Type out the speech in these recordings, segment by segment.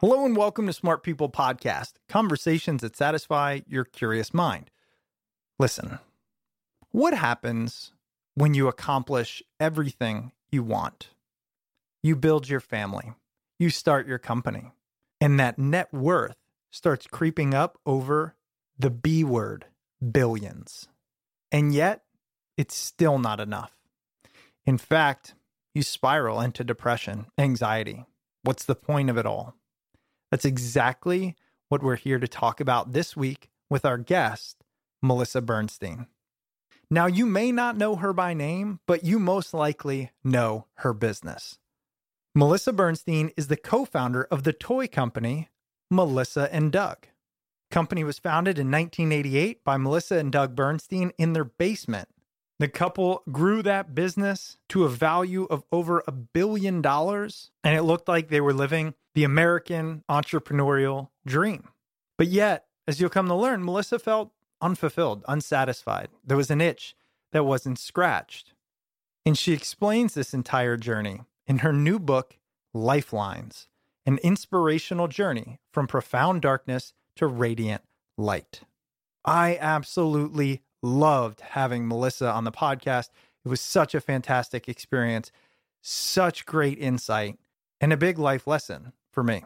Hello and welcome to Smart People Podcast, conversations that satisfy your curious mind. Listen, what happens when you accomplish everything you want? You build your family, you start your company, and that net worth starts creeping up over the B word, billions. And yet, it's still not enough. In fact, you spiral into depression, anxiety. What's the point of it all? That's exactly what we're here to talk about this week with our guest, Melissa Bernstein. Now, you may not know her by name, but you most likely know her business. Melissa Bernstein is the co founder of the toy company Melissa and Doug. Company was founded in 1988 by Melissa and Doug Bernstein in their basement the couple grew that business to a value of over a billion dollars, and it looked like they were living the American entrepreneurial dream. But yet, as you'll come to learn, Melissa felt unfulfilled, unsatisfied. There was an itch that wasn't scratched. And she explains this entire journey in her new book, Lifelines An Inspirational Journey from Profound Darkness to Radiant Light. I absolutely loved having Melissa on the podcast. It was such a fantastic experience, such great insight, and a big life lesson for me.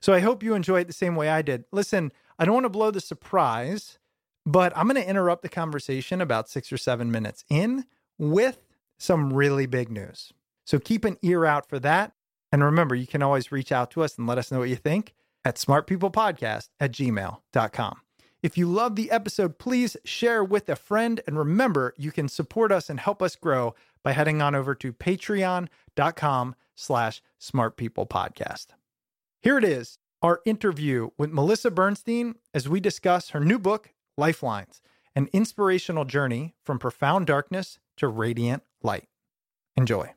So I hope you enjoy it the same way I did. Listen, I don't want to blow the surprise, but I'm going to interrupt the conversation about six or seven minutes in with some really big news. So keep an ear out for that. And remember, you can always reach out to us and let us know what you think at smartpeoplepodcast at gmail.com. If you love the episode, please share with a friend. And remember, you can support us and help us grow by heading on over to patreon.com slash smartpeoplepodcast. Here it is, our interview with Melissa Bernstein as we discuss her new book, Lifelines, an inspirational journey from profound darkness to radiant light. Enjoy.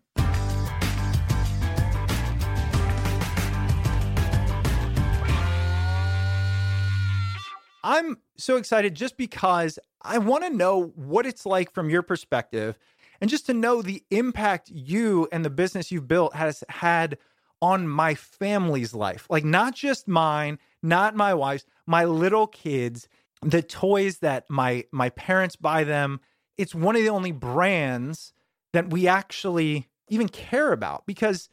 I'm so excited just because I want to know what it's like from your perspective and just to know the impact you and the business you've built has had on my family's life. Like, not just mine, not my wife's, my little kids, the toys that my my parents buy them, it's one of the only brands that we actually even care about because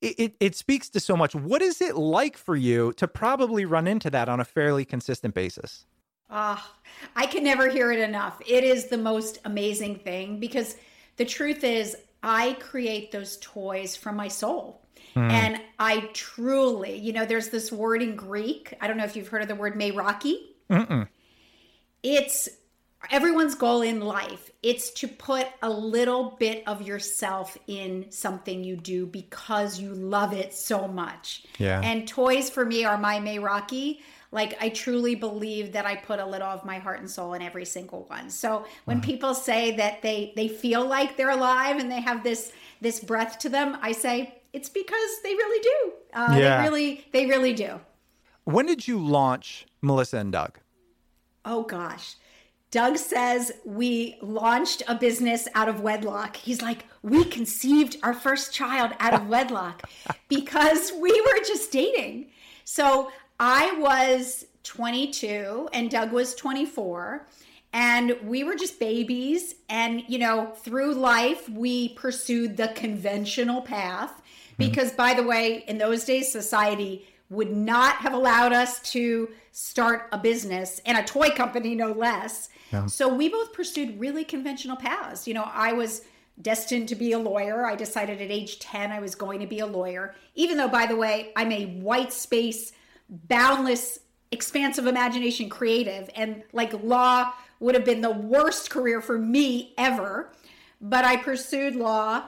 it, it, it speaks to so much. What is it like for you to probably run into that on a fairly consistent basis? Ah, I can never hear it enough. It is the most amazing thing because the truth is, I create those toys from my soul. And I truly, you know, there's this word in Greek. I don't know if you've heard of the word meraki. Mm-mm. It's everyone's goal in life. It's to put a little bit of yourself in something you do because you love it so much. Yeah. And toys for me are my meraki. Like I truly believe that I put a little of my heart and soul in every single one. So when people say that they they feel like they're alive and they have this this breath to them, I say it's because they really do. Uh, Yeah. They really they really do. When did you launch Melissa and Doug? Oh gosh. Doug says we launched a business out of wedlock. He's like, we conceived our first child out of wedlock because we were just dating. So I was 22 and Doug was 24 and we were just babies and you know through life we pursued the conventional path mm-hmm. because by the way in those days society would not have allowed us to start a business and a toy company no less. So we both pursued really conventional paths. You know i was destined to be a lawyer. I decided at age 10 i was going to be a lawyer even though by the way i'm a white space boundless expansive imagination creative and like law would have been the worst career for me ever. But i pursued law.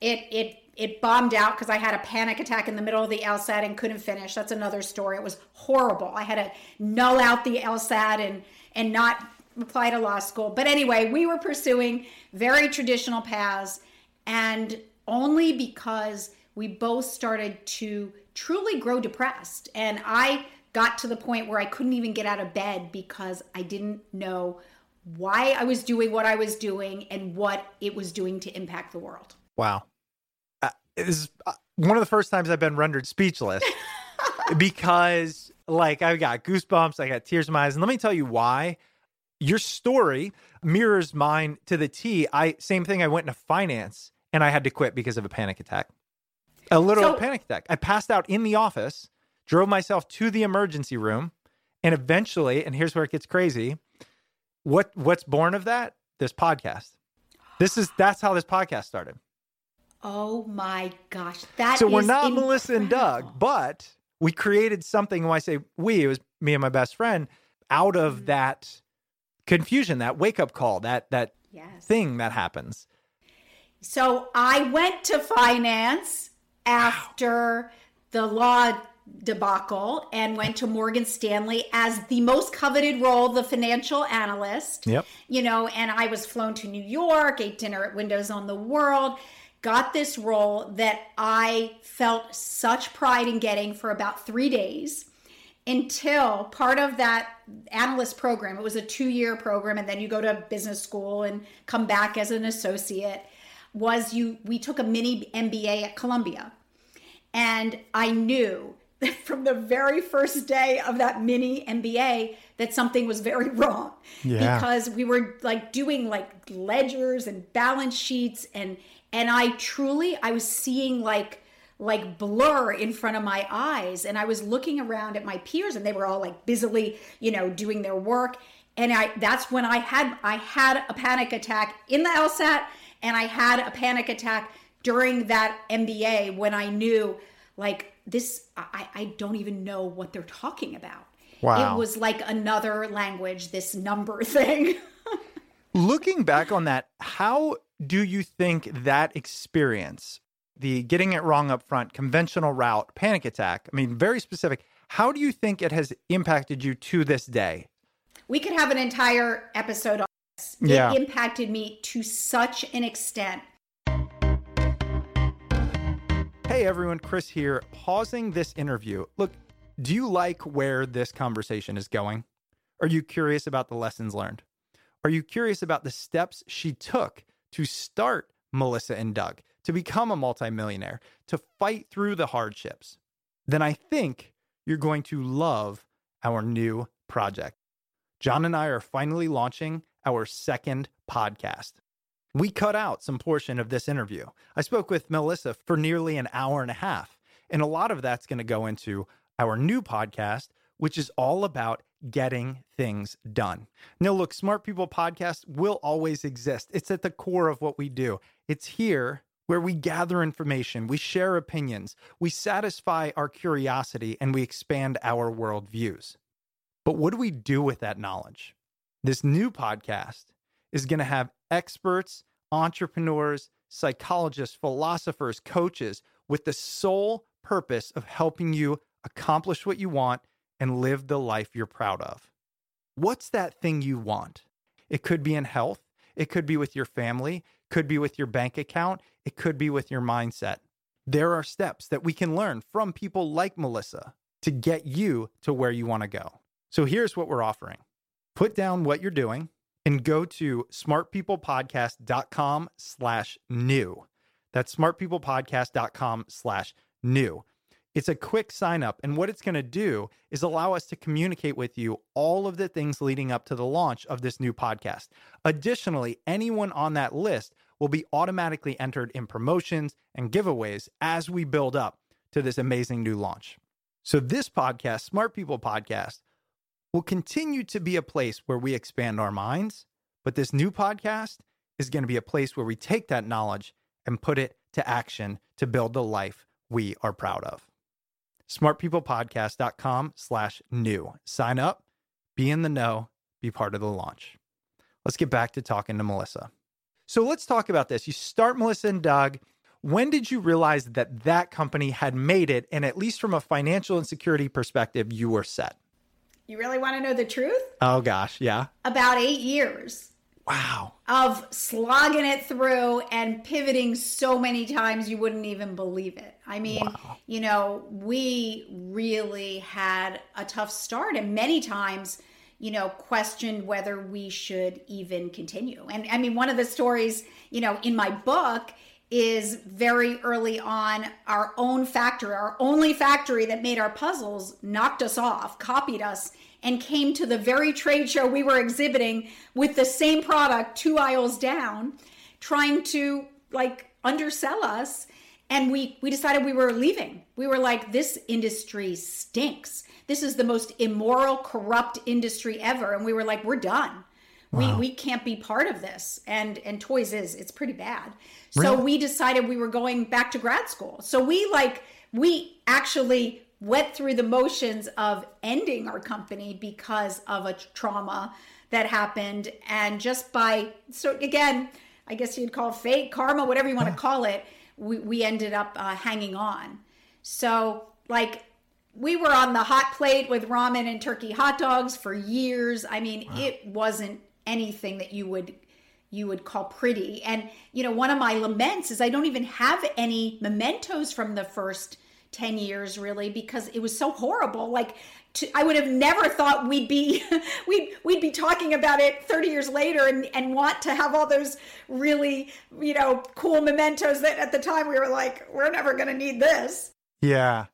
It it it bombed out because i had a panic attack in the middle of the lsat and couldn't finish. That's another story. It was horrible. I had to null out the lsat and and not apply to law school. But anyway we were pursuing very traditional paths and only because we both started to truly grow depressed. And i got to the point where i couldn't even get out of bed because i didn't know why i was doing what i was doing and what it was doing to impact the world. Wow. This is uh, one of the first times I've been rendered speechless because, like, I got goosebumps, I got tears in my eyes. And let me tell you why. Your story mirrors mine to the T. I same thing. I went into finance and I had to quit because of a panic attack. A literal So- panic attack. I passed out in the office, drove myself to the emergency room, and eventually, and here's where it gets crazy. What what's born of that? This podcast. This is that's how this podcast started. Oh my gosh that so we're not Melissa and Doug, but we created something. When I say we, it was me and my best friend. Out Mm-hmm. of that confusion, that wake up call, that that yes thing that happens. So I went to finance after the law debacle and went to Morgan Stanley as the most coveted role, the financial analyst. Yep. You know, and I was flown to New York, ate dinner at Windows on the World, got this role that I felt such pride in getting for about three days until part of that analyst program it was a two-year program and then you go to business school and come back as an associate was you we took a mini mba at columbia and i knew from the very first day of that mini mba that something was very wrong Yeah. because we were like doing like ledgers and balance sheets and and i truly i was seeing like like blur in front of my eyes. And i was looking around at my peers and they were all like busily you know doing their work. And i that's when i had i had a panic attack in the lsat and i had a panic attack during that mba when i knew like this i, I don't even know what they're talking about. Wow. it was like another language this number thing. Looking back on that, how do you think that experience, the getting it wrong up front, conventional route, panic attack, I mean, very specific, how do you think it has impacted you to this day? we could have an entire episode on this it Yeah. impacted me to such an extent Hey everyone, Chris here, pausing this interview. Look, do you like where this conversation is going? Are you curious about the lessons learned? Are you curious about the steps she took to start Melissa and Doug, to become a multimillionaire, to fight through the hardships? Then I think you're going to love our new project. John and I are finally launching our second podcast. We cut out some portion of this interview. I spoke with Melissa for nearly an hour and a half, and a lot of that's going to go into our new podcast, which is all about getting things done. Now, look, Smart People Podcast will always exist. It's at the core of what we do. It's here where we gather information, we share opinions, we satisfy our curiosity, and we expand our worldviews. But what do we do with that knowledge? This new podcast is going to have experts, entrepreneurs, psychologists, philosophers, coaches with the sole purpose of helping you accomplish what you want and live the life you're proud of. What's that thing you want? It could be in health, it could be with your family, could be with your bank account, it could be with your mindset. There are steps that we can learn from people like Melissa to get you to where you want to go. So here's what we're offering. Put down what you're doing and go to smartpeoplepodcast.com slash new. That's smartpeoplepodcast.com slash new. It's a quick sign up, and what it's going to do is allow us to communicate with you all of the things leading up to the launch of this new podcast. Additionally, anyone on that list will be automatically entered in promotions and giveaways as we build up to this amazing new launch. So, this podcast, Smart People Podcast, will continue to be a place where we expand our minds, but this new podcast is going to be a place where we take that knowledge and put it to action to build the life we are proud of smartpeoplepodcast.com slash new. Sign up, be in the know, be part of the launch. Let's get back to talking to Melissa. So let's talk about this. You start Melissa and Doug. When did you realize that that company had made it? And at least from a financial and security perspective, you were set? You really want to know the truth? Oh, gosh. Yeah. About eight years. Wow. Of slogging it through and pivoting so many times you wouldn't even believe it. I mean, wow. you know, we really had a tough start and many times, you know, questioned whether we should even continue. And I mean, one of the stories, you know, in my book is very early on our own factory, our only factory that made our puzzles, knocked us off, copied us and came to the very trade show we were exhibiting with the same product two aisles down, trying to like undersell us. And we, we decided we were leaving. We were like, this industry stinks. This is the most immoral, corrupt industry ever. And we were like, we're done. Wow. We, we can't be part of this. And, and toys is, it's pretty bad. Really? So we decided we were going back to grad school. So we like, we actually went through the motions of ending our company because of a trauma that happened. And just by so again i guess you'd call fate karma whatever you want to call it we, we ended up uh, hanging on. So like we were on the hot plate with ramen and turkey hot dogs for years. I mean wow. it wasn't anything that you would you would call pretty. And you know one of my laments is i don't even have any mementos from the first 10 years really because it was so horrible. Like to, i would have never thought we'd be we'd we'd be talking about it 30 years later and and want to have all those really you know cool mementos that at the time we were like we're never going to need this. Yeah.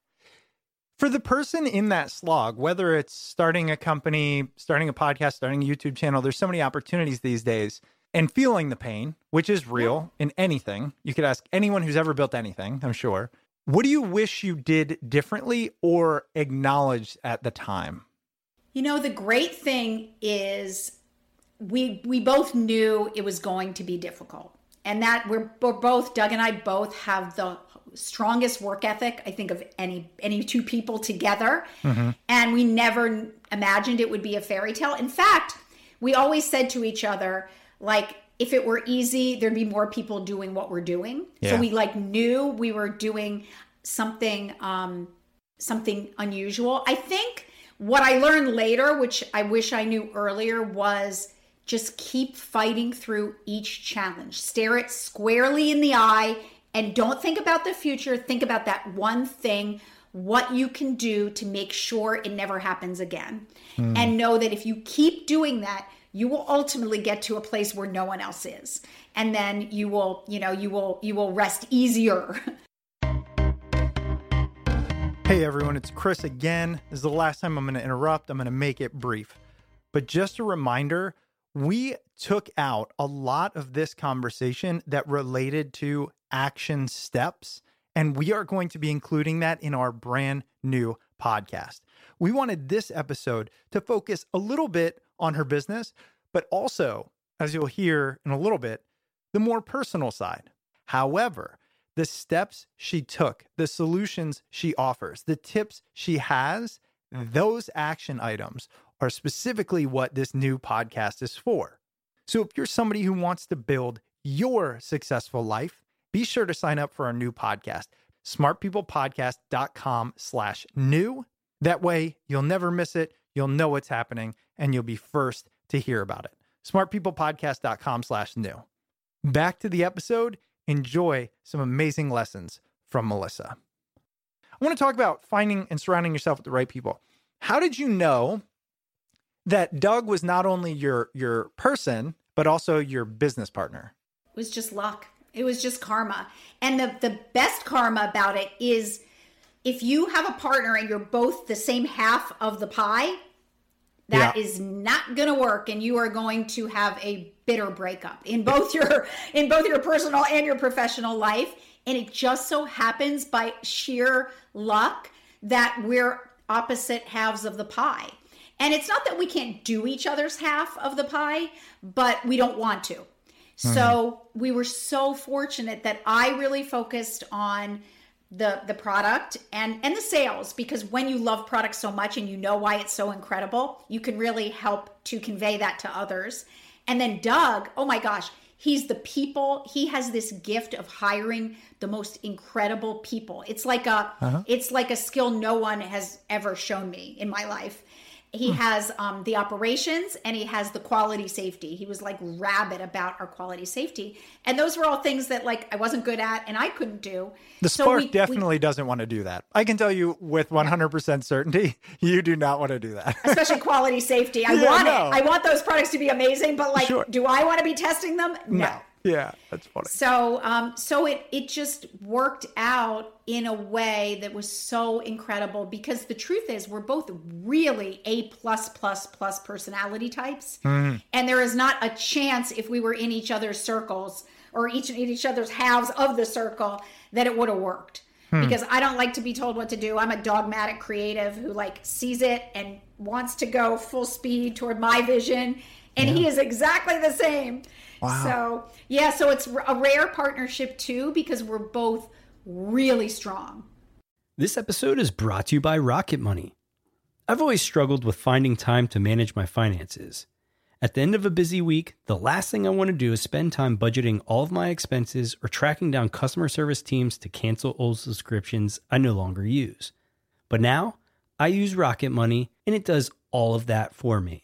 For the person in that slog whether it's starting a company starting a podcast starting a youtube channel there's so many opportunities these days and feeling the pain which is real in anything. You could ask anyone who's ever built anything i'm sure what do you wish you did differently or acknowledged at the time? You know, the great thing is we we both knew it was going to be difficult. And that we're, we're both Doug and I both have the strongest work ethic I think of any any two people together. Mm-hmm. And we never imagined it would be a fairy tale. In fact, we always said to each other like if it were easy, there'd be more people doing what we're doing. Yeah. So we like knew we were doing something um something unusual. I think what I learned later, which I wish I knew earlier, was just keep fighting through each challenge. Stare it squarely in the eye and don't think about the future. Think about that one thing, what you can do to make sure it never happens again. Mm. And know that if you keep doing that, you will ultimately get to a place where no one else is. And then you will you know you will you will rest easier. Hey everyone it's chris again. This is the last time i'm going to interrupt. I'm going to make it brief. But just a reminder we took out a lot of this conversation that related to action steps, and we are going to be including that in our brand new podcast. We wanted this episode to focus a little bit on her business, but also, as you'll hear in a little bit, the more personal side. However, the steps she took, the solutions she offers, the tips she has, those action items are specifically what this new podcast is for. So if you're somebody who wants to build your successful life, be sure to sign up for our new podcast, smartpeoplepodcast.com slash new. That way you'll never miss it. You'll know what's happening and you'll be first to hear about it. smartpeoplepodcast.com slash new. Back to the episode. Enjoy some amazing lessons from Melissa. I want to talk about finding and surrounding yourself with the right people. How did you know that Doug was not only your your person but also your business partner? It was just luck. It was just karma. And the the best karma about it is if you have a partner and you're both the same half of the pie, that Yeah. is not going to work and you are going to have a bitter breakup in both your in both your personal and your professional life. And it just so happens by sheer luck that we're opposite halves of the pie. And it's not that we can't do each other's half of the pie but we don't want to. So mm-hmm. we were so fortunate that I really focused on the the product and and the sales because when you love products so much and you know why it's so incredible, you can really help to convey that to others. And then Doug, oh my gosh, he's the people. He has this gift of hiring the most incredible people. It's like a uh-huh. it's like a skill no one has ever shown me in my life. He has um, the operations and he has the quality safety. He was like rabid about our quality safety, and those were all things that like I wasn't good at and I couldn't do. The So spark we- we- definitely doesn't want to do that. I can tell you with 100% certainty, you do not want to do that. especially quality safety. I Yeah, want no. it. I want those products to be amazing, but like, Sure. do I want to be testing them? No. Yeah, that's funny. So, um, so it it just worked out in a way that was so incredible because the truth is we're both really a plus plus plus personality types, Mm-hmm. and there is not a chance if we were in each other's circles or each in each other's halves of the circle that it would have worked. Hmm. Because I don't like to be told what to do. I'm a dogmatic creative who like sees it and wants to go full speed toward my vision, and he is exactly the same. So, yeah, so it's a rare partnership too because we're both really strong. This episode is brought to you by Rocket Money. I've always struggled with finding time to manage my finances. At the end of a busy week, the last thing I want to do is spend time budgeting all of my expenses or tracking down customer service teams to cancel old subscriptions I no longer use. But now, I use Rocket Money and it does all of that for me.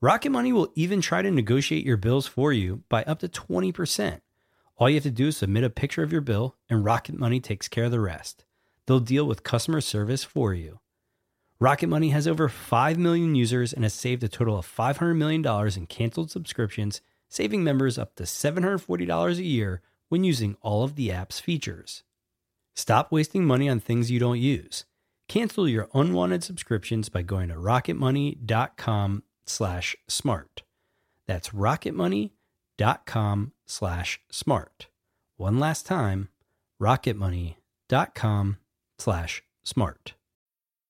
Rocket Money will even try to negotiate your bills for you by up to 20%. All you have to do is submit a picture of your bill, and Rocket Money takes care of the rest. They'll deal with customer service for you. Rocket Money has over 5 million users and has saved a total of $500 million in canceled subscriptions, saving members up to $740 a year when using all of the app's features. Stop wasting money on things you don't use. Cancel your unwanted subscriptions by going to rocketmoney.com slash smart. That's rocketmoney.com slash smart. One last time, rocketmoney.com slash smart.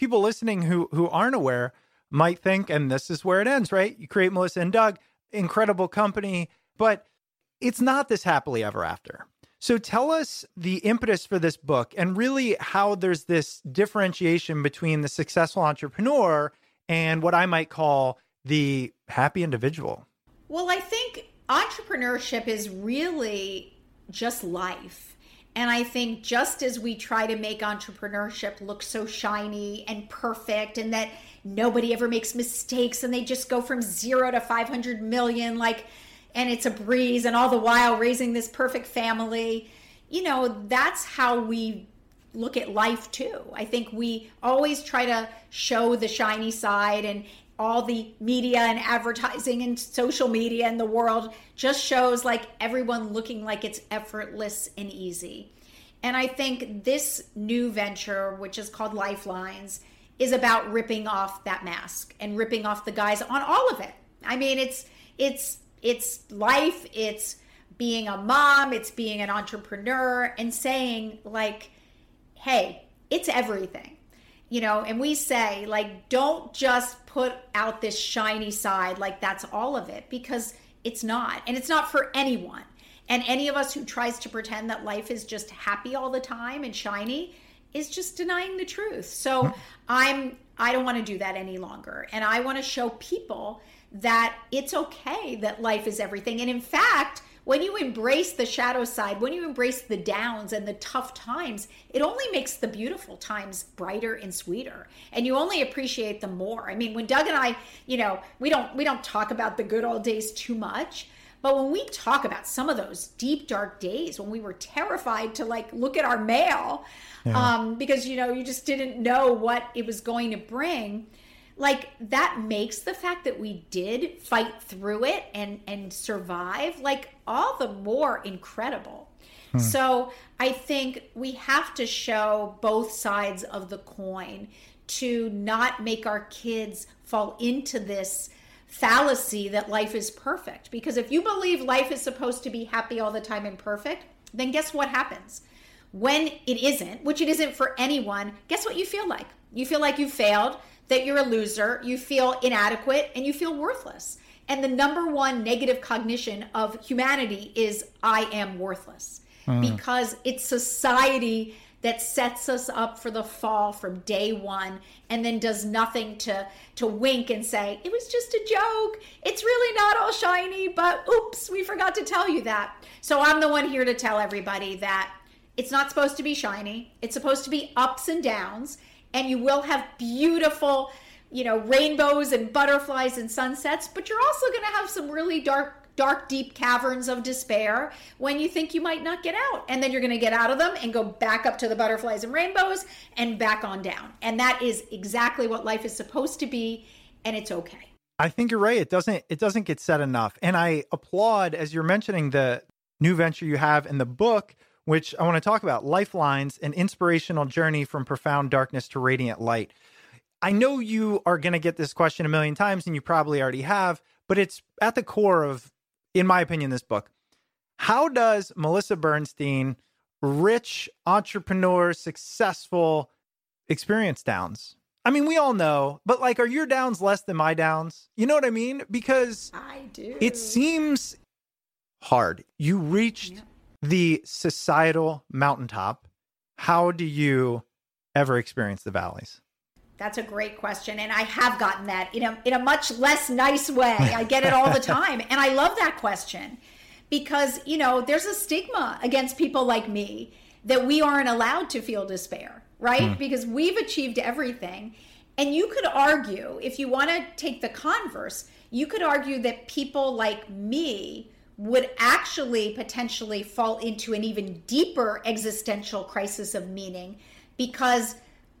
People listening who who aren't aware might think, and this is where it ends, right? You create Melissa and Doug. incredible company, but it's not this happily ever after. So tell us the impetus for this book and really how there's this differentiation between the successful entrepreneur and what I might call the happy individual. Well, I think entrepreneurship is really just life. And I think just as we try to make entrepreneurship look so shiny and perfect and that nobody ever makes mistakes and they just go from zero to 500 million, like, and it's a breeze, and all the while raising this perfect family, you know, that's how we look at life too. I think we always try to show the shiny side and all the media and advertising and social media in the world just shows like everyone looking like it's effortless and easy. And I think this new venture, which is called Lifelines, is about ripping off that mask and ripping off the guise on all of it. I mean, it's it's it's life, it's being a mom, it's being an entrepreneur and saying like, "Hey, it's everything." You know, and we say, like, don't just put out this shiny side like that's all of it because it's not. And it's not for anyone. And any of us who tries to pretend that life is just happy all the time and shiny is just denying the truth. So hmm. I'm I don't want to do that any longer. And I want to show people that it's okay that life is everything. And in fact, when you embrace the shadow side, when you embrace the downs and the tough times, it only makes the beautiful times brighter and sweeter. And you only appreciate them more. I mean, when Doug and I, you know, we don't we don't talk about the good old days too much. But when we talk about some of those deep dark days when we were terrified to like look at our mail yeah. um, because you know you just didn't know what it was going to bring, like that makes the fact that we did fight through it and and survive like all the more incredible. Hmm. so i think we have to show both sides of the coin to not make our kids fall into this fallacy that life is perfect. Because if you believe life is supposed to be happy all the time and perfect then guess what happens? When it isn't which it isn't for anyone guess what you feel like? You feel like you failed that you're a loser, you feel inadequate, and you feel worthless. And the number one negative cognition of humanity is I am worthless. Mm. because it's society that sets us up for the fall from day one and then does nothing to to wink and say it was just a joke. It's really not all shiny but oops we forgot to tell you that. So i'm the one here to tell everybody that it's not supposed to be shiny. It's supposed to be ups and downs and you will have beautiful, you know, rainbows and butterflies and sunsets, but you're also going to have some really dark dark deep caverns of despair when you think you might not get out. And then you're going to get out of them and go back up to the butterflies and rainbows and back on down. And that is exactly what life is supposed to be and it's okay. I think you're right. It doesn't it doesn't get said enough. And i applaud as you're mentioning the new venture you have in the book which I want to talk about Lifelines, an inspirational journey from profound darkness to radiant light. I know you are going to get this question a million times, and you probably already have, but it's at the core of, in my opinion, this book. How does Melissa Bernstein, rich entrepreneur, successful, experience downs? I mean, we all know, but like, are your downs less than my downs? You know what I mean? Because I do. It seems hard. You reached yeah the societal mountaintop, how do you ever experience the valleys? That's a great question. And I have gotten that in a, in a much less nice way. I get it all the time. And I love that question because, you know, there's a stigma against people like me that we aren't allowed to feel despair, right? Mm. Because we've achieved everything. And you could argue, if you want to take the converse, you could argue that people like me would actually potentially fall into an even deeper existential crisis of meaning because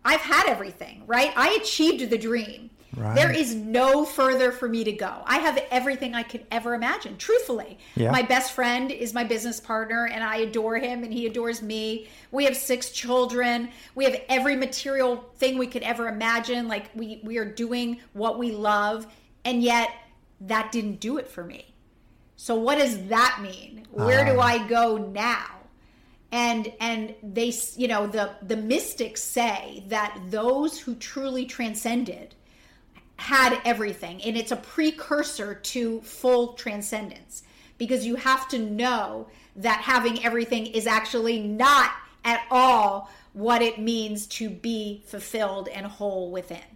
I've had everything, right? I achieved the dream. Right. There is no further for me to go. I have everything I could ever imagine, truthfully. Yeah. My best friend is my business partner, and I adore him, and he adores me. We have six children. We have every material thing we could ever imagine. Like, we, we are doing what we love, and yet that didn't do it for me. So what does that mean? Where do ah. I go now? And and they you know the the mystics say that those who truly transcended had everything, and it's a precursor to full transcendence because you have to know that having everything is actually not at all what it means to be fulfilled and whole within.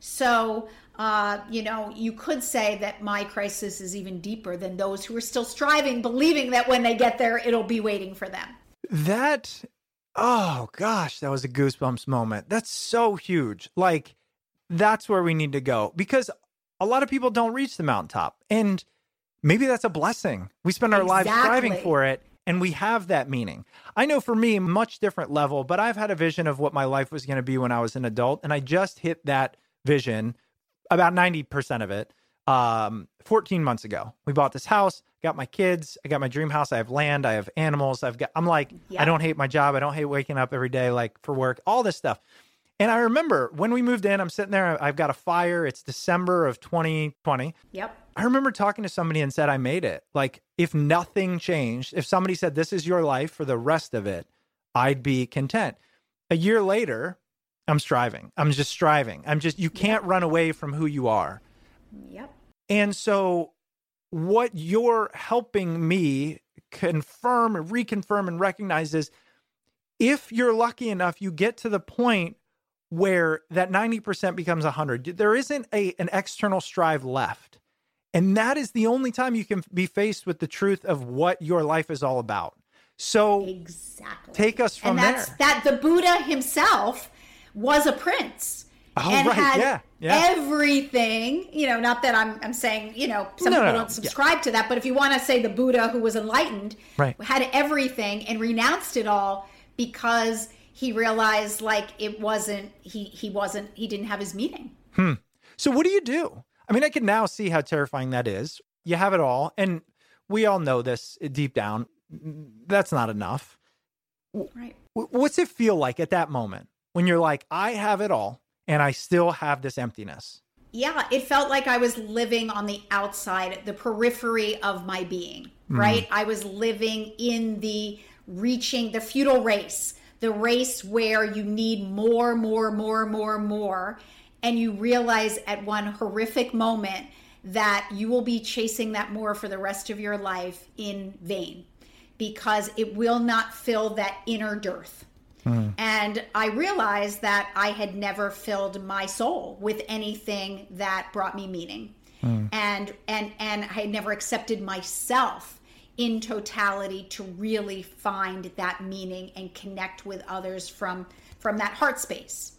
So, uh, you know, you could say that my crisis is even deeper than those who are still striving, believing that when they get there, it'll be waiting for them. That, oh gosh, that was a goosebumps moment. That's so huge. Like, that's where we need to go because a lot of people don't reach the mountaintop. And maybe that's a blessing. We spend our lives striving for it and we have that meaning. I know for me, much different level, but I've had a vision of what my life was going to be when I was an adult. And I just hit that vision, about 90% of it, um, 14 months ago. We bought this house, got my kids, I got my dream house. I have land, I have animals. I've got, I'm like, Yeah. I don't hate my job. I don't hate waking up every day, like for work, all this stuff. And I remember when we moved in, I'm sitting there, I've got a fire. It's December of 2020. Yep. I remember talking to somebody and said, I made it. Like, if nothing changed, if somebody said, this is your life for the rest of it, I'd be content. A year later, I'm striving. I'm just striving. I'm just, you can't run away from who you are. Yep. And so, what you're helping me confirm and reconfirm and recognize is if you're lucky enough, you get to the point where that 90% becomes 100. There isn't a, an external strive left. And that is the only time you can be faced with the truth of what your life is all about. So Exactly. take us from and that's there. that the Buddha himself was a prince. Oh, and right, had yeah, yeah. everything, you know, not that I'm I'm saying, you know, some No, people no, don't subscribe to that, but if you want to say the Buddha who was enlightened Right. had everything and renounced it all because he realized like it wasn't he he wasn't he didn't have his meaning. Hmm. So what do you do? I mean, I can now see how terrifying that is. You have it all, and we all know this deep down. That's not enough. Right. What's it feel like at that moment when you're like, I have it all, and I still have this emptiness? Yeah, it felt like I was living on the outside, the periphery of my being, mm-hmm. right? I was living in the reaching the futile race, the race where you need more, more, more, more, more. And you realize at one horrific moment that you will be chasing that more for the rest of your life in vain because it will not fill that inner dearth. And I realized that I had never filled my soul with anything that brought me meaning. And and and I had never accepted myself in totality to really find that meaning and connect with others from from that heart space.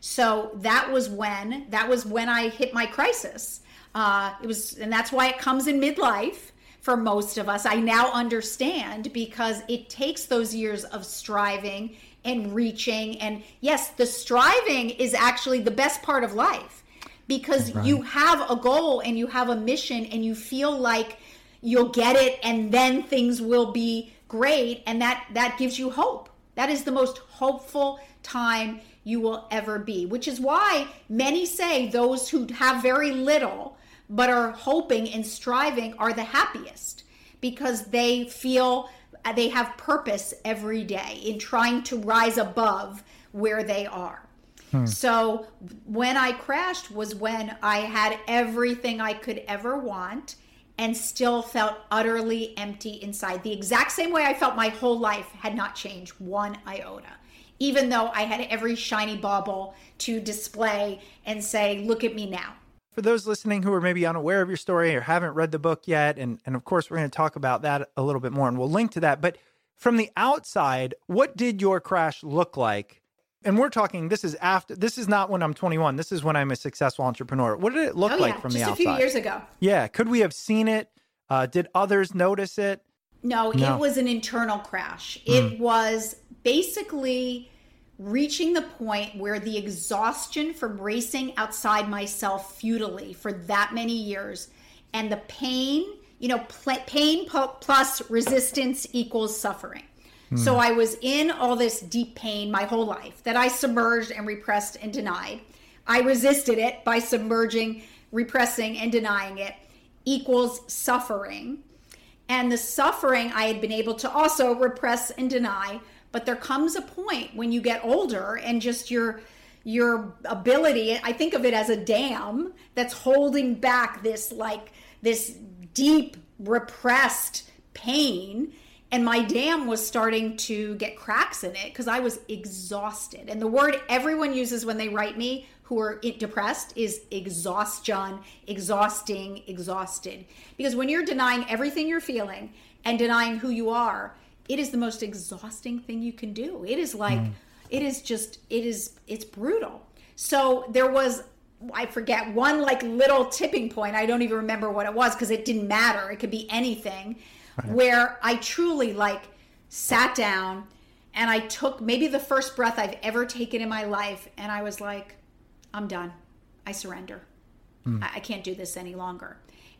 So that was when that was when I hit my crisis. Uh, it was, and that's why it comes in midlife for most of us. I now understand because it takes those years of striving and reaching, and yes, the striving is actually the best part of life because you have a goal and you have a mission, and you feel like you'll get it, and then things will be great, and that that gives you hope. That is the most hopeful time you will ever be, which is why many say those who have very little but are hoping and striving are the happiest because they feel Uh, they have purpose every day in trying to rise above where they are. Hmm. So when I crashed was when I had everything I could ever want and still felt utterly empty inside. The exact same way I felt my whole life had not changed one iota. Even though I had every shiny bauble to display and say, look at me now. For those listening who are maybe unaware of your story or haven't read the book yet, and, and of course, we're going to talk about that a little bit more and we'll link to that. But from the outside, what did your crash look like? And we're talking, this is after, this is not when I'm 21. This is when I'm a successful entrepreneur. What did it look oh, like yeah, from just the a outside? few years ago. Yeah. Could we have seen it? Uh, did others notice it? No, No. Hmm. it was an internal crash. It was basically reaching the point where the exhaustion from racing outside myself futilely for that many years and the pain, you know, pl- pain pu- plus resistance equals suffering. So hmm. I was in all this deep pain my whole life that I submerged and repressed and denied. I resisted it by submerging, repressing, and denying it equals suffering and the suffering I had been able to also repress and deny. But there comes a point when you get older and just your your ability. I think of it as a dam that's holding back this like this deep repressed pain and my dam was starting to get cracks in it because I was exhausted. And the word everyone uses when they write me who are depressed is exhaustion, exhausting, exhausted. Because when you're denying everything you're feeling and denying who you are, it is the most exhausting thing you can do. It is like, mm. it is just, it is, it's brutal. So there was I forget one like little tipping point. I don't even remember what it was because it didn't matter. It could be anything right. where I truly like sat down and I took maybe the first breath I've ever taken in my life. And I was like, I'm done. I surrender. Mm. I, I can't do this any longer.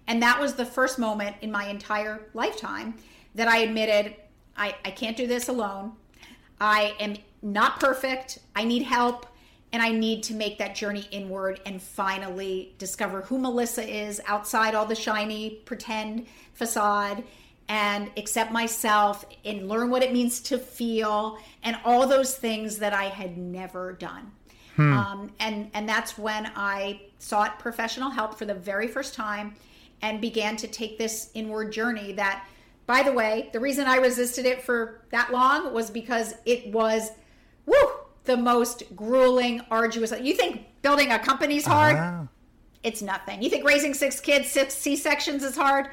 And that was the first moment in my entire lifetime that I admitted I, I can't do this alone. I am not perfect. I need help. And I need to make that journey inward and finally discover who Melissa is outside all the shiny pretend facade and accept myself and learn what it means to feel and all those things that I had never done. Hmm. Um, and and that's when I sought professional help for the very first time and began to take this inward journey that by the way the reason i resisted it for that long was because it was woo the most grueling arduous you think building a company's hard? Uh-huh. it's nothing. You think raising six kids six c-sections is hard?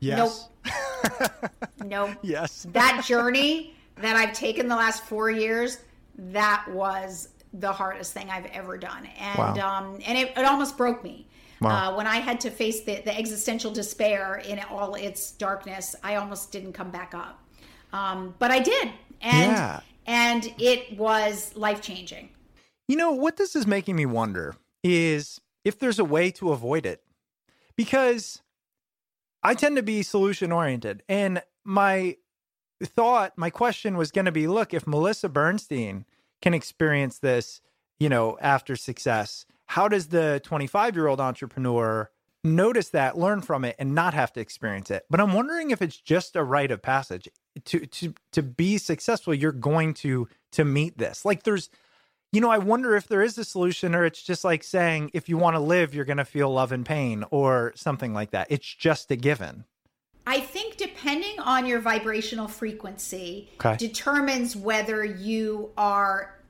Yes. Nope. Nope. Yes. That journey that i've taken the last four years that was the hardest thing I've ever done, and wow. um, and it, it almost broke me. Wow. Uh, when I had to face the, the existential despair in all its darkness, I almost didn't come back up. Um, but I did, and yeah. and it was life changing. You know what this is making me wonder is if there's a way to avoid it, because I tend to be solution oriented, and my thought, my question was going to be, look, if Melissa Bernstein can experience this, you know, after success. How does the 25 year old entrepreneur notice that, learn from it, and not have to experience it? But I'm wondering if it's just a rite of passage. To to to be successful, you're going to to meet this. Like there's you know, I wonder if there is a solution or it's just like saying if you want to live, you're going to feel love and pain or something like that. It's just a given. I think depending on your vibrational frequency okay. determines whether you are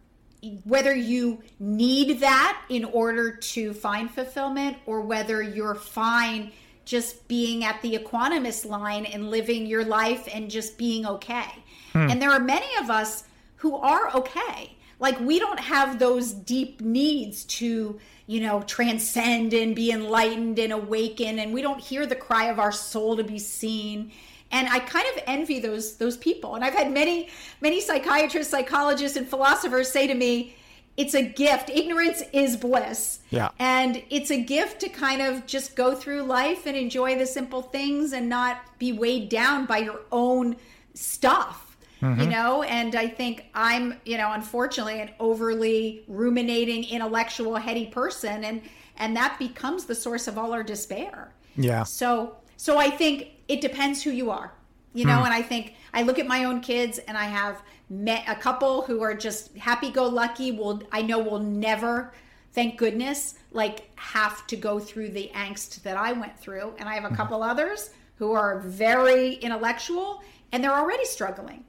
whether you need that in order to find fulfillment or whether you're fine just being at the equanimous line and living your life and just being okay. Hmm. And there are many of us who are okay. Like we don't have those deep needs to you know, transcend and be enlightened and awaken. And we don't hear the cry of our soul to be seen. And I kind of envy those those people. And I've had many, many psychiatrists, psychologists, and philosophers say to me, it's a gift. Ignorance is bliss. Yeah. And it's a gift to kind of just go through life and enjoy the simple things and not be weighed down by your own stuff mm-hmm. you know and i think i'm you know unfortunately an overly ruminating intellectual heady person and and that becomes the source of all our despair yeah so so i think it depends who you are you know hmm. and i think i look at my own kids and i have met a couple who are just happy go lucky will i know will never thank goodness like have to go through the angst that i went through and i have a mm-hmm. couple others who are very intellectual and they're already struggling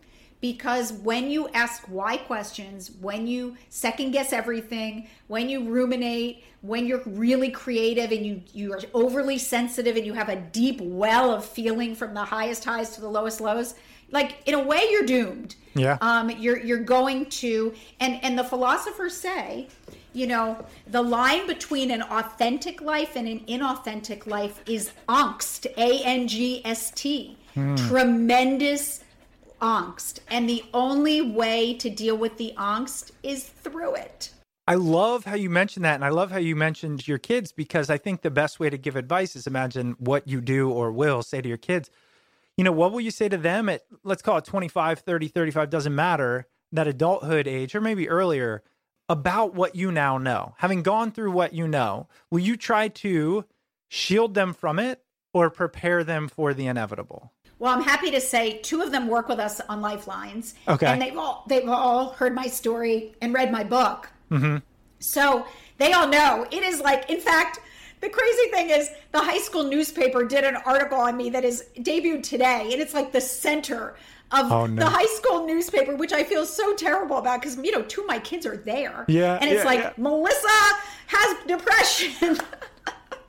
because when you ask why questions, when you second guess everything, when you ruminate, when you're really creative and you you are overly sensitive and you have a deep well of feeling from the highest highs to the lowest lows, like in a way you're doomed. Yeah. Um you're you're going to and and the philosophers say, you know, the line between an authentic life and an inauthentic life is angst, A N G S T. Hmm. Tremendous angst. And the only way to deal with the angst is through it. I love how you mentioned that. And I love how you mentioned your kids because I think the best way to give advice is imagine what you do or will say to your kids. You know, what will you say to them at, let's call it 25, 30, 35, doesn't matter, that adulthood age or maybe earlier about what you now know? Having gone through what you know, will you try to shield them from it or prepare them for the inevitable? Well, I'm happy to say two of them work with us on Lifelines. Okay. And they've all they've all heard my story and read my book. Mm-hmm. So they all know it is like, in fact, the crazy thing is the high school newspaper did an article on me that is debuted today, and it's like the center of Oh, no. the high school newspaper, which I feel so terrible about because you know two of my kids are there. Yeah, and it's yeah, like yeah. Melissa has depression.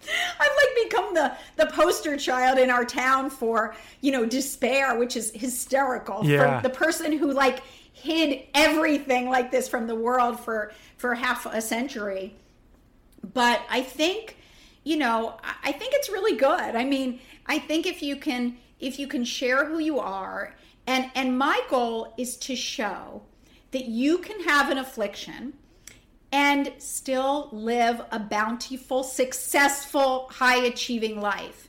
I've like become the the poster child in our town for you know despair, which is hysterical. Yeah. The person who like hid everything like this from the world for for half a century. But I think, you know, I- I think it's really good. I mean, I think if you can if you can share who you are, and and my goal is to show that you can have an affliction and still live a bountiful, successful, high achieving life.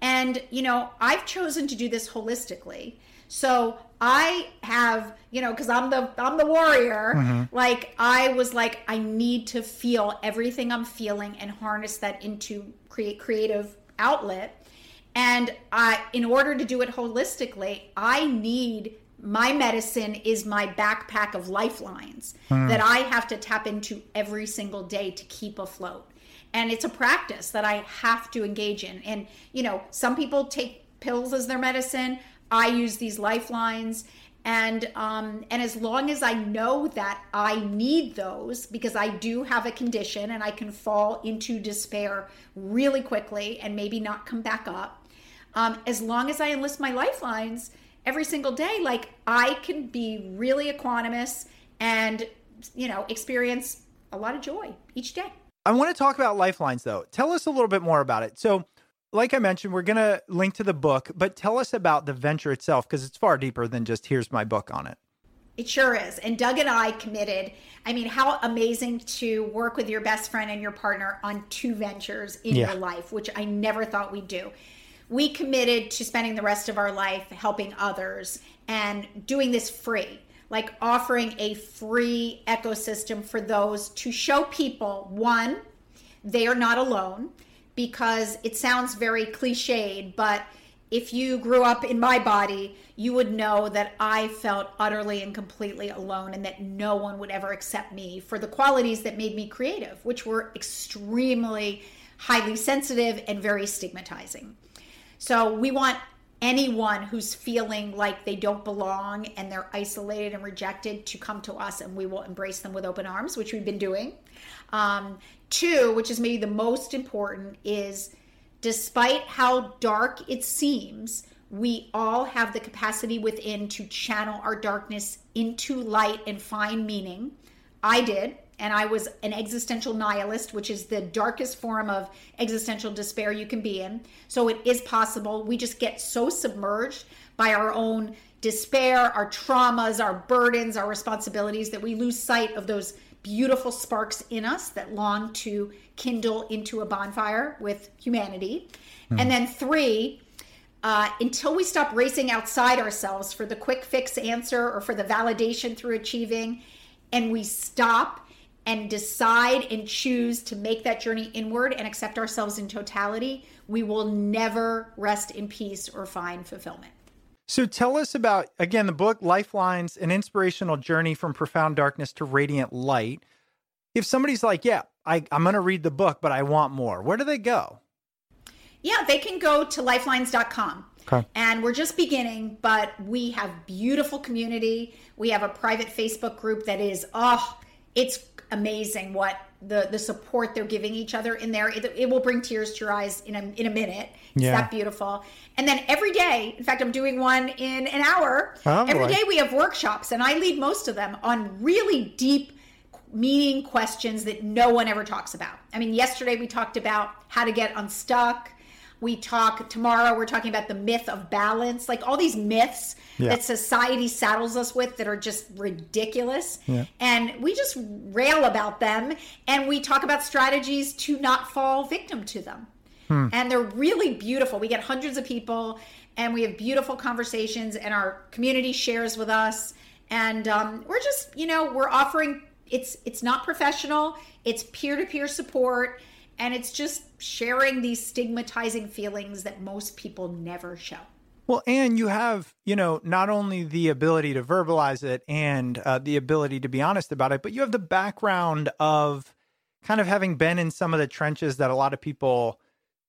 And, you know, I've chosen to do this holistically. So I have, you know, because I'm the I'm the warrior. Mm-hmm. Like I was like, I need to feel everything I'm feeling and harness that into create creative outlet. And I, in order to do it holistically, I need my medicine is my backpack of lifelines that I have to tap into every single day to keep afloat. And it's a practice that I have to engage in. And, you know, some people take pills as their medicine. I use these lifelines. And um, and as long as I know that I need those because I do have a condition and I can fall into despair really quickly and maybe not come back up. Um, as long as I enlist my lifelines every single day, like I can be really equanimous and you know experience a lot of joy each day. I want to talk about lifelines though. Tell us a little bit more about it. So, like I mentioned, we're going to link to the book, but tell us about the venture itself because it's far deeper than just here's my book on it. It sure is. And Doug and I committed. I mean, how amazing to work with your best friend and your partner on two ventures in Yeah. your life, which I never thought we'd do. We committed to spending the rest of our life helping others and doing this free, like offering a free ecosystem for those to show people one, they are not alone because it sounds very cliched, but if you grew up in my body, you would know that I felt utterly and completely alone and that no one would ever accept me for the qualities that made me creative, which were extremely highly sensitive and very stigmatizing. So we want anyone who's feeling like they don't belong and they're isolated and rejected to come to us and we will embrace them with open arms, which we've been doing. Um, two, which is maybe the most important, is despite how dark it seems, we all have the capacity within to channel our darkness into light and find meaning. I did, and I was an existential nihilist, which is the darkest form of existential despair you can be in. So it is possible. We just get so submerged by our own despair, our traumas, our burdens, our responsibilities that we lose sight of those beautiful sparks in us that long to kindle into a bonfire with humanity. And then three, uh, until we stop racing outside ourselves for the quick fix answer or for the validation through achieving, and we stop and decide and choose to make that journey inward and accept ourselves in totality, we will never rest in peace or find fulfillment. So, tell us about, again, the book Lifelines An Inspirational Journey from Profound Darkness to Radiant Light. If somebody's like, yeah, I, I'm going to read the book, but I want more, where do they go? Yeah, they can go to lifelines.com. Okay. And we're just beginning, but we have beautiful community. We have a private Facebook group that is, oh, it's amazing what the the support they're giving each other in there. It, it will bring tears to your eyes in a in a minute. It's Yeah. that beautiful. And then every day, in fact, I'm doing one in an hour. Oh, every boy. day we have workshops, and I lead most of them on really deep meaning questions that no one ever talks about. I mean, yesterday we talked about how to get unstuck. We talk tomorrow, we're talking about the myth of balance, like all these myths Yeah. that society saddles us with that are just ridiculous. And we just rail about them and we talk about strategies to not fall victim to them. And they're really beautiful. We get hundreds of people and we have beautiful conversations and our community shares with us. And um, we're just, you know, we're offering it's it's not professional, it's peer-to-peer support, and it's just sharing these stigmatizing feelings that most people never show. Well, and you have, you know, not only the ability to verbalize it and uh, the ability to be honest about it, but you have the background of kind of having been in some of the trenches that a lot of people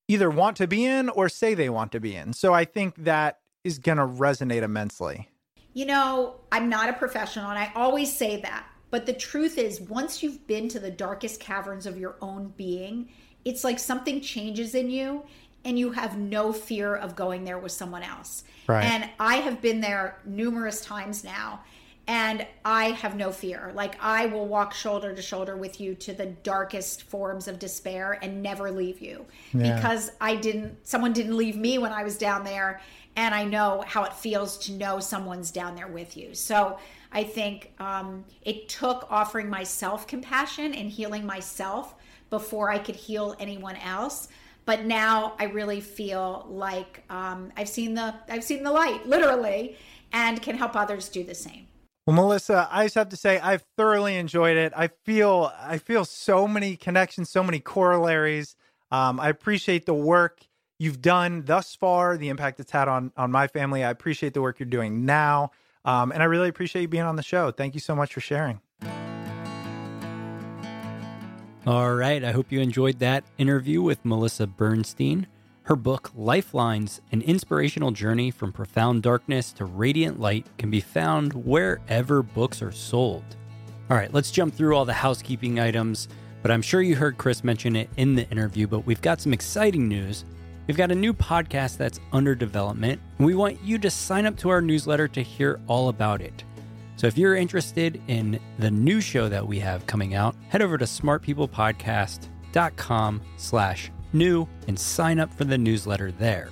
either want to be in or say they want to be in. So I think that is going to resonate immensely. You know, I'm not a professional and I always say that. But the truth is, once you've been to the darkest caverns of your own being, it's like something changes in you and you have no fear of going there with someone else. Right. And I have been there numerous times now and I have no fear. Like I will walk shoulder to shoulder with you to the darkest forms of despair and never leave you Yeah. because I didn't someone didn't leave me when I was down there and I know how it feels to know someone's down there with you. So I think um, it took offering myself compassion and healing myself before I could heal anyone else. But now I really feel like um, I've seen the I've seen the light, literally, and can help others do the same. Well, Melissa, I just have to say I've thoroughly enjoyed it. I feel I feel so many connections, so many corollaries. Um, I appreciate the work you've done thus far, the impact it's had on on my family. I appreciate the work you're doing now, um, and I really appreciate you being on the show. Thank you so much for sharing. All right. I hope you enjoyed that interview with Melissa Bernstein. Her book, Lifelines An Inspirational Journey from Profound Darkness to Radiant Light, can be found wherever books are sold. All right, let's jump through all the housekeeping items, but I'm sure you heard Chris mention it in the interview. But we've got some exciting news. We've got a new podcast that's under development, and we want you to sign up to our newsletter to hear all about it. So if you're interested in the new show that we have coming out, head over to smartpeoplepodcast.com slash new and sign up for the newsletter there.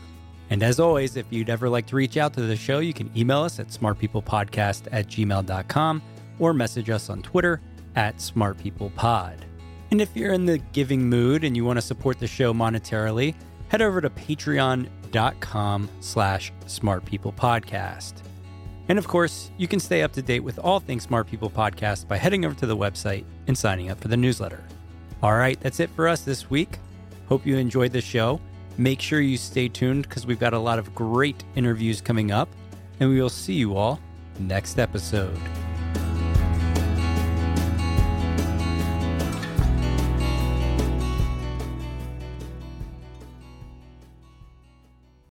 And as always, if you'd ever like to reach out to the show, you can email us at smartpeoplepodcast at gmail.com or message us on Twitter at smartpeoplepod. And if you're in the giving mood and you want to support the show monetarily, head over to patreon.com slash smartpeoplepodcast. And of course, you can stay up to date with all things Smart People Podcast by heading over to the website and signing up for the newsletter. All right, that's it for us this week. Hope you enjoyed the show. Make sure you stay tuned because we've got a lot of great interviews coming up, and we will see you all next episode.